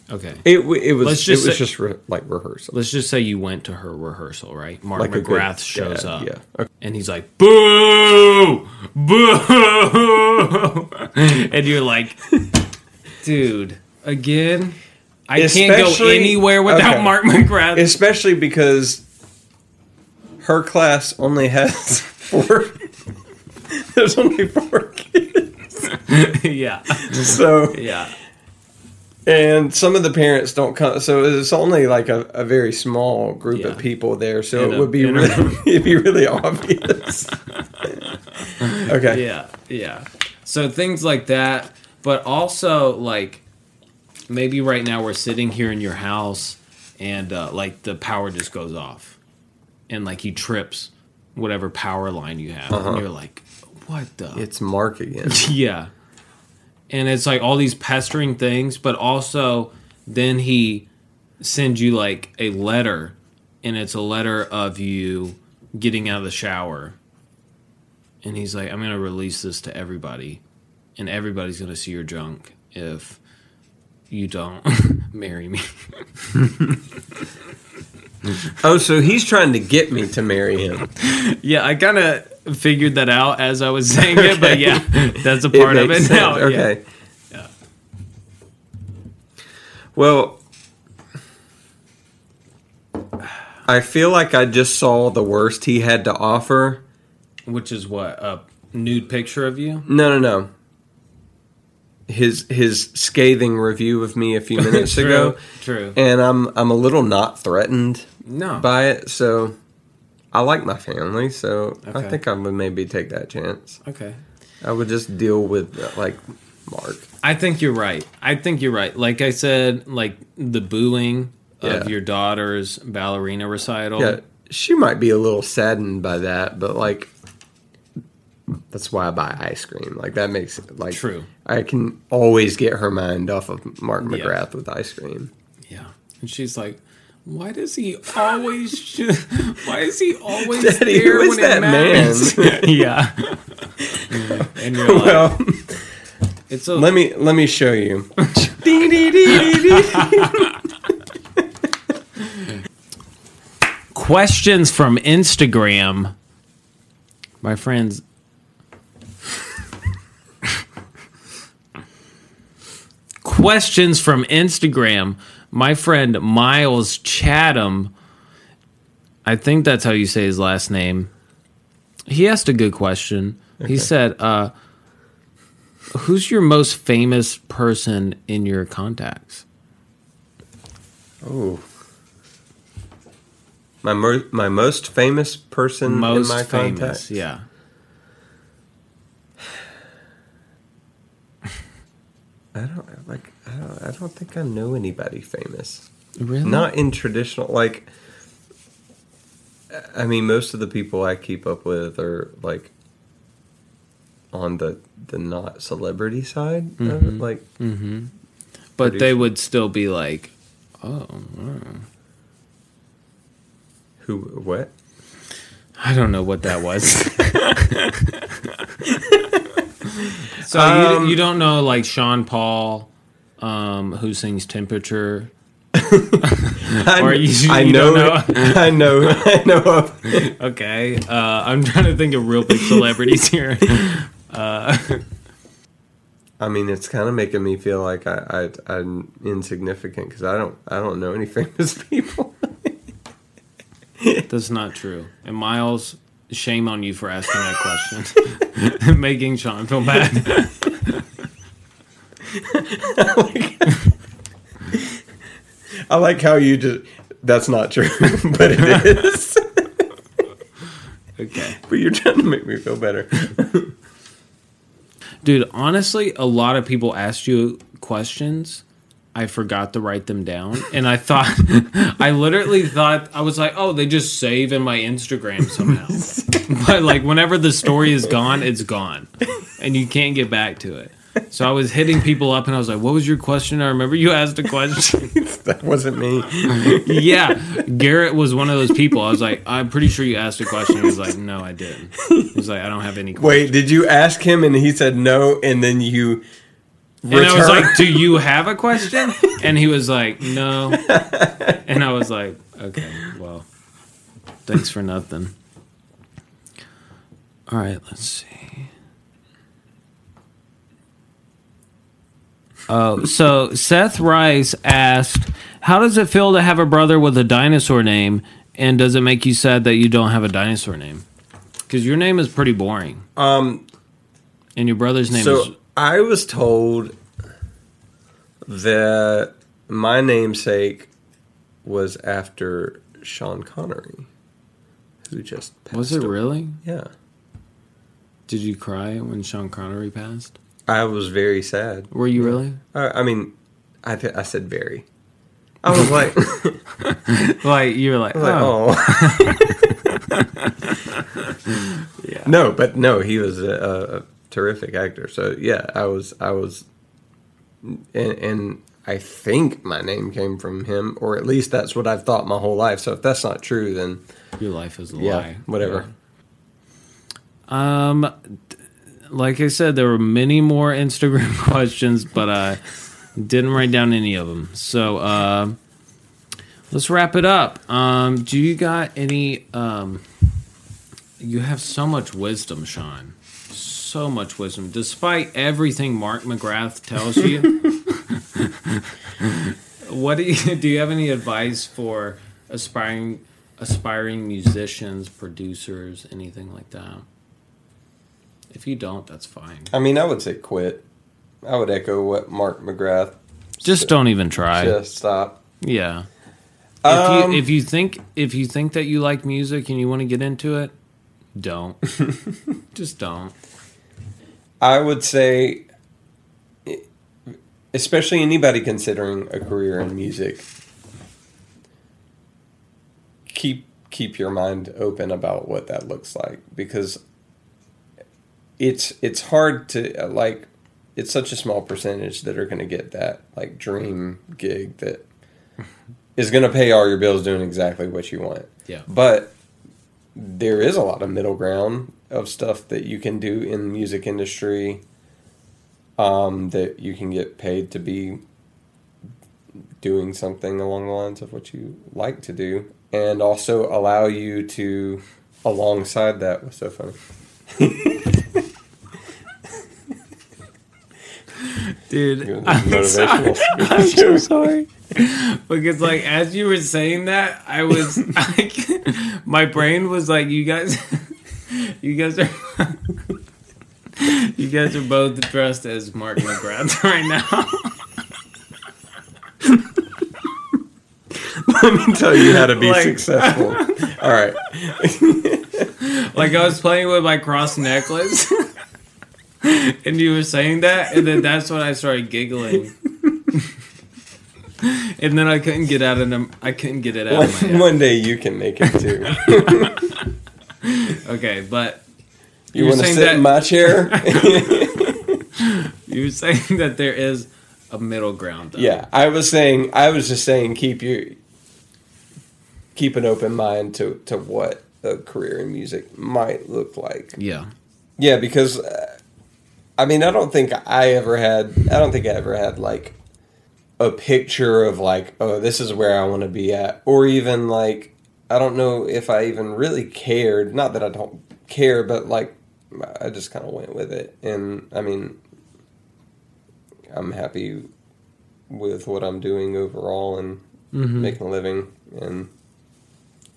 Okay. It it was Let's just it was say- just re- like rehearsal. Let's just say you went to her rehearsal, right? Mark Like a good McGrath shows dad, up. yeah. Okay. And he's like, boo! Boo! and you're like, dude, again? I can't go anywhere without okay. Mark McGrath. Especially because her class only has four. There's only four kids, yeah. so Yeah. And some of the parents don't come. So it's only like a, a very small group Yeah. of people there. So In it a- would be a- really, it'd be really obvious. okay. Yeah, yeah. So things like that, but also like maybe right now we're sitting here in your house and uh, like the power just goes off, and like he trips whatever power line you have, and you're like, what the? It's Mark again. yeah, and it's like all these pestering things, but also then he sends you like a letter, and it's a letter of you getting out of the shower and he's like, I'm gonna release this to everybody, and everybody's gonna see your junk if you don't marry me. Oh, so he's trying to get me to marry him. yeah, I kind of figured that out as I was saying it, but yeah, that's a part of makes it now. sense. yeah. Okay. Yeah. Well, I feel like I just saw the worst he had to offer. Which is what a nude picture of you. No, no, no. His his scathing review of me a few minutes true, ago, true. and I'm I'm a little not threatened No, by it. So I like my family, so I think I would maybe take that chance. okay. I would just deal with uh, like Mark. I think you're right. I think you're right. Like I said, like the booing Yeah. of your daughter's ballerina recital. Yeah, she might be a little saddened by that, but like that's why I buy ice cream. Like that makes it like True. I can always get her mind off of Mark Yeah. McGrath with ice cream. Yeah. And she's like, why does he always? sh- why is he always Daddy, there who is when it that matters? man? yeah. and you're like, Well, it's a let me let me show you. Ding, ding, ding, ding, ding. questions from Instagram. My friends. questions from Instagram. My friend Miles Chatham. I think that's how you say his last name. He asked a good question. He said, uh, Who's your most famous person in your contacts? Oh. My mo- my most famous person Most in my famous, contacts. yeah. I don't like. I don't, I don't think I know anybody famous. Really? Not in traditional like. I mean, most of the people I keep up with are like on the the not celebrity side. of it. Mm-hmm. Like, but they would still be like, oh, wow. who? What? I don't know what that was. so Um, you, you don't know like Sean Paul, um, who sings "Temperature." I, Or you- I you know, know? I know. I know. Of, Okay, uh, I'm trying to think of real big celebrities here. I mean, it's kind of making me feel like I, I I'm insignificant because I don't I don't know any famous people. That's not true. And Miles, shame on you for asking that question, making Sean feel bad. I like how you just. That's not true, but it is. okay. but you're trying to make me feel better. Dude, honestly, a lot of people ask you questions. I forgot to write them down, and I thought, I literally thought I was like, oh, they just save in my Instagram somehow. but like, whenever the story is gone, it's gone, and you can't get back to it. So I was hitting people up, and I was like, "What was your question?" I remember you asked a question. That wasn't me. yeah, Garrett was one of those people. I was like, "I'm pretty sure you asked a question." He was like, "No, I didn't." He was like, "I don't have any." Questions. Wait, did you ask him and he said no, and then you? And I was like, "Do you have a question?" And he was like, "No." And I was like, "Okay, well, thanks for nothing." All right, let's see. Oh, so Seth Rice asked, "How does it feel to have a brother with a dinosaur name, and does it make you sad that you don't have a dinosaur name? Because your name is pretty boring, um. and your brother's name So is I was told that my namesake was after Sean Connery, who just passed was it away. really? Yeah, Did you cry when Sean Connery passed? I was very sad. Were you really? I, I mean, I th- I said very. I was like, Like you were like, like, oh, oh. yeah. no, but no, he was a, a terrific actor. So yeah, I was, I was, and, and I think my name came from him, or at least that's what I've thought my whole life. So if that's not true, then Your life is a yeah, lie. whatever. Um, d- like I said, there were many more Instagram questions, but I didn't write down any of them. So uh, let's wrap it up. Um, do you got any? Um, you have so much wisdom, Sean. So much wisdom, despite everything Mark McGrath tells you. what do you do? You have any advice for aspiring aspiring musicians, producers, anything like that? If you don't, that's fine. I mean, I would say quit. I would echo what Mark McGrath Just don't even try. just stop. Yeah. If Um, you if you think if you think that you like music and you want to get into it, don't. Just don't. I would say, especially anybody considering a career in music, keep keep your mind open about what that looks like because it's it's hard to uh, like it's such a small percentage that are going to get that like dream gig that is going to pay all your bills doing exactly what you want. Yeah. But there is a lot of middle ground of stuff that you can do in the music industry um, that you can get paid to be doing something along the lines of what you like to do and also allow you to alongside that was so funny Dude, I'm sorry. I'm so sorry. Because like as you were saying that, I was like my brain was like you guys you guys are you guys are both dressed as Mark McGrath right now. let me tell you how to be Like- successful all right Like I was playing with my cross necklace. and you were saying that, and then that's when I started giggling. and then I couldn't get out of them. I couldn't get it out of my one day you can make it too Okay, but you You're want to sit that- in my chair you were saying that there is a middle ground. Though. Yeah, I was saying, I was just saying, keep your keep an open mind to to what a career in music might look like. Yeah. Yeah, because uh, I mean, I don't think I ever had, I don't think I ever had like a picture of like, oh, this is where I want to be at, or even like, I don't know if I even really cared. Not that I don't care, but like, I just kind of went with it, and I mean, I'm happy with what I'm doing overall and Mm-hmm. making a living and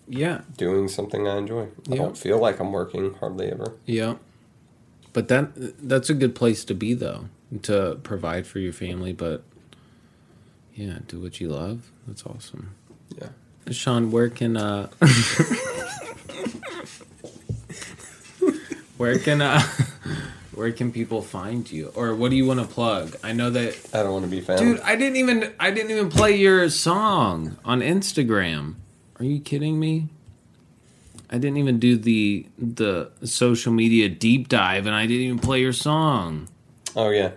Yeah. doing something I enjoy. I don't feel like I'm working hardly ever. Yeah. But that that's a good place to be though, to provide for your family, but yeah, do what you love. That's awesome. Yeah. Sean, where can uh where can uh Where can people find you, or what do you want to plug? I know that, I don't want to be found. dude. I didn't even I didn't even play your song on Instagram. Are you kidding me? I didn't even do the the social media deep dive, and I didn't even play your song. oh yeah,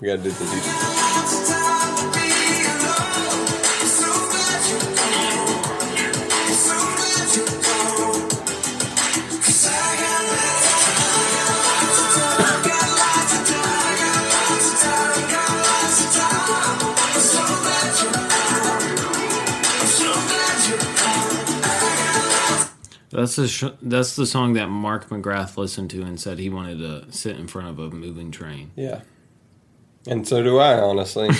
we gotta do the deep. That's the sh- that's the song that Mark McGrath listened to and said he wanted to sit in front of a moving train. Yeah, and so do I. Honestly,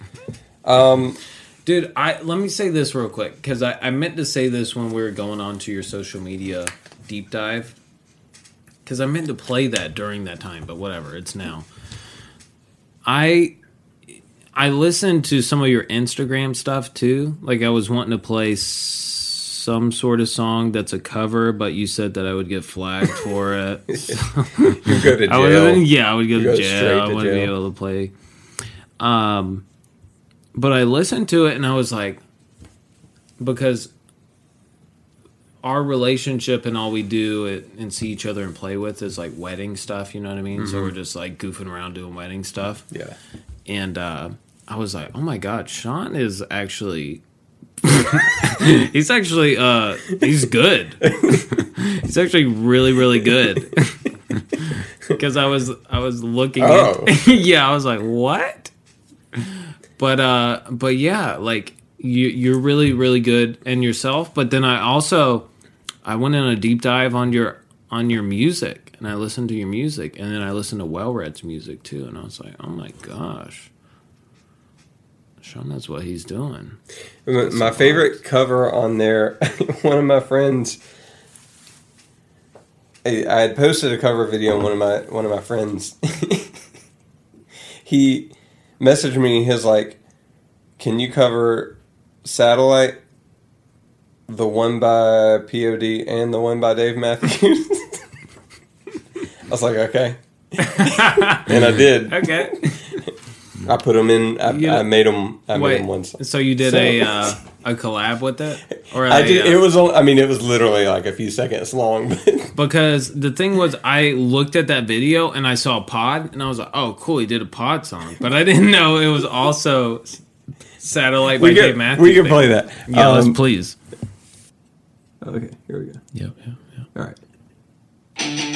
um, Dude, I let me say this real quick because I, I meant to say this when we were going on to your social media deep dive because I meant to play that during that time, but whatever, it's now. I I listened to some of your Instagram stuff too. Like I was wanting to play s- some sort of song that's a cover, but you said that I would get flagged for it. you go to I would, yeah, I would go to go jail. straight I wouldn't be able to play. Um, but I listened to it and I was like, because our relationship and all we do it, and see each other and play with is like wedding stuff. You know what I mean? Mm-hmm. So we're just like goofing around doing wedding stuff. Yeah, And uh, I was like, oh my god, Sean is actually. he's actually uh he's good. He's actually really really good. Because i was i was looking Oh. at yeah i was like what? But uh but yeah like you you're really really good in yourself but then i also i went in a deep dive on your on your music and i listened to your music and then i listened to well red's music too and i was like oh my gosh Sean knows what he's doing. my my favorite cover on there. one of my friends. I I had posted a cover video on one of my one of my friends. he messaged me. He's like, "Can you cover Satellite, the one by Pod and the one by Dave Matthews?" I was like, "Okay," and I did. Okay. I put them in. I, You- I made them. I made them one song. So you did So- a uh, a collab with it, or I a, did. uh, It was. only- I mean, it was literally like a few seconds long, but because the thing was, I looked at that video and I saw Pod, and I was like, "Oh, cool, he did a Pod song," but I didn't know it was also Satellite by we Dave can Matthews. we can Band. play that. Yeah, let's Um, please. okay, here we go. Yep, yep, yep. All right.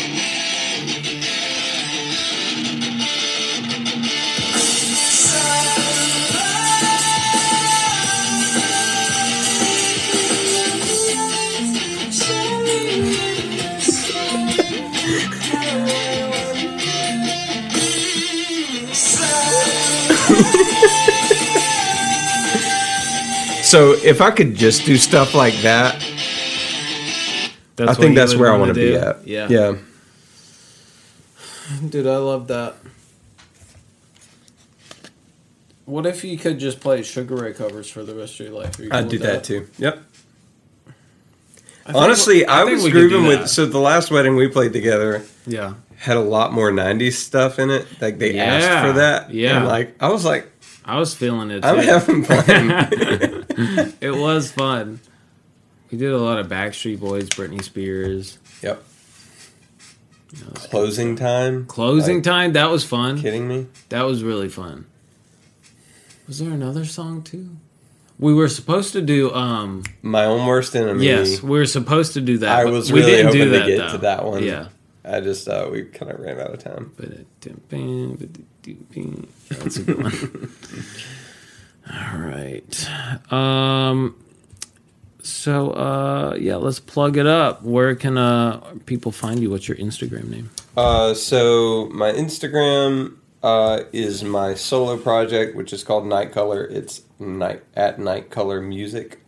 So if I could just do stuff like that, That's I think that's where I wanna be at. Yeah, Yeah. dude, I love that. What if you could just play Sugar Ray covers for the rest of your life? You I'd do with that too. Yep. I Honestly, I, think was we could do grooving with. So the last wedding we played together yeah. Had a lot more '90s stuff in it. Like they asked for that. yeah. And like I was like, I was feeling it. I'm having fun. It was fun. We did a lot of Backstreet Boys, Britney Spears. yep. Closing time. Closing Like, time, that was fun. Kidding me? That was really fun. Was there another song too? We were supposed to do um My own worst enemy. yes, we were supposed to do that. I was we really didn't hoping do to that, get though. to that one. Yeah. I just uh, we kind of ran out of time. That's a good one. All right. Um so uh yeah, let's plug it up. Where can uh people find you? What's your Instagram name? Uh, so my Instagram uh, is my solo project, which is called Night Color. It's night at Night Color Music,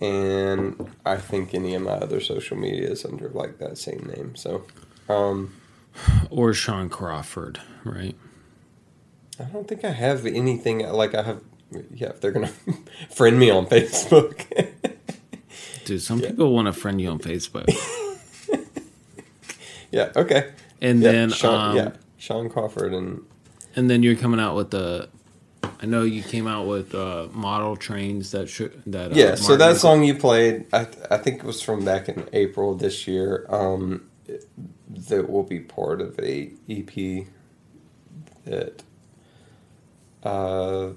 and I think any of my other social media is under like that same name. So, um, Or Sean Crawford, right? I don't think I have anything like I have. Yeah, if they're gonna friend me on Facebook. Dude, some people want to friend you on Facebook. yeah. Okay. and Yeah, then Sean, um, yeah, Sean Crawford and and then you're coming out with the. I know you came out with uh, model trains that should that. Uh, yeah. So that song you played, I th- I think it was from back in April this year. Um, it- that will be part of a EP that uh,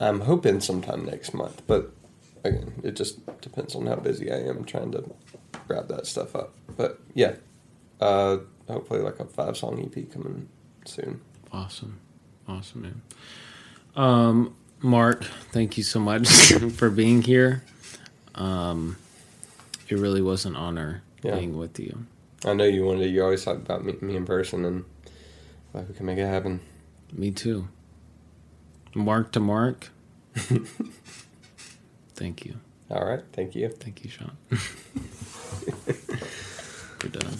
I'm hoping sometime next month. But again, it just depends on how busy I am trying to grab that stuff up. But yeah, uh, hopefully like a five song EP coming soon. Awesome, awesome, man. Um, Mark, thank you so much for being here. Um, it really was an honor Yeah. being with you. I know you wanted to. You always talk about me in person, and like we can make it happen. Me too. Mark to Mark. thank you. All right. Thank you. Thank you, Sean. We're done.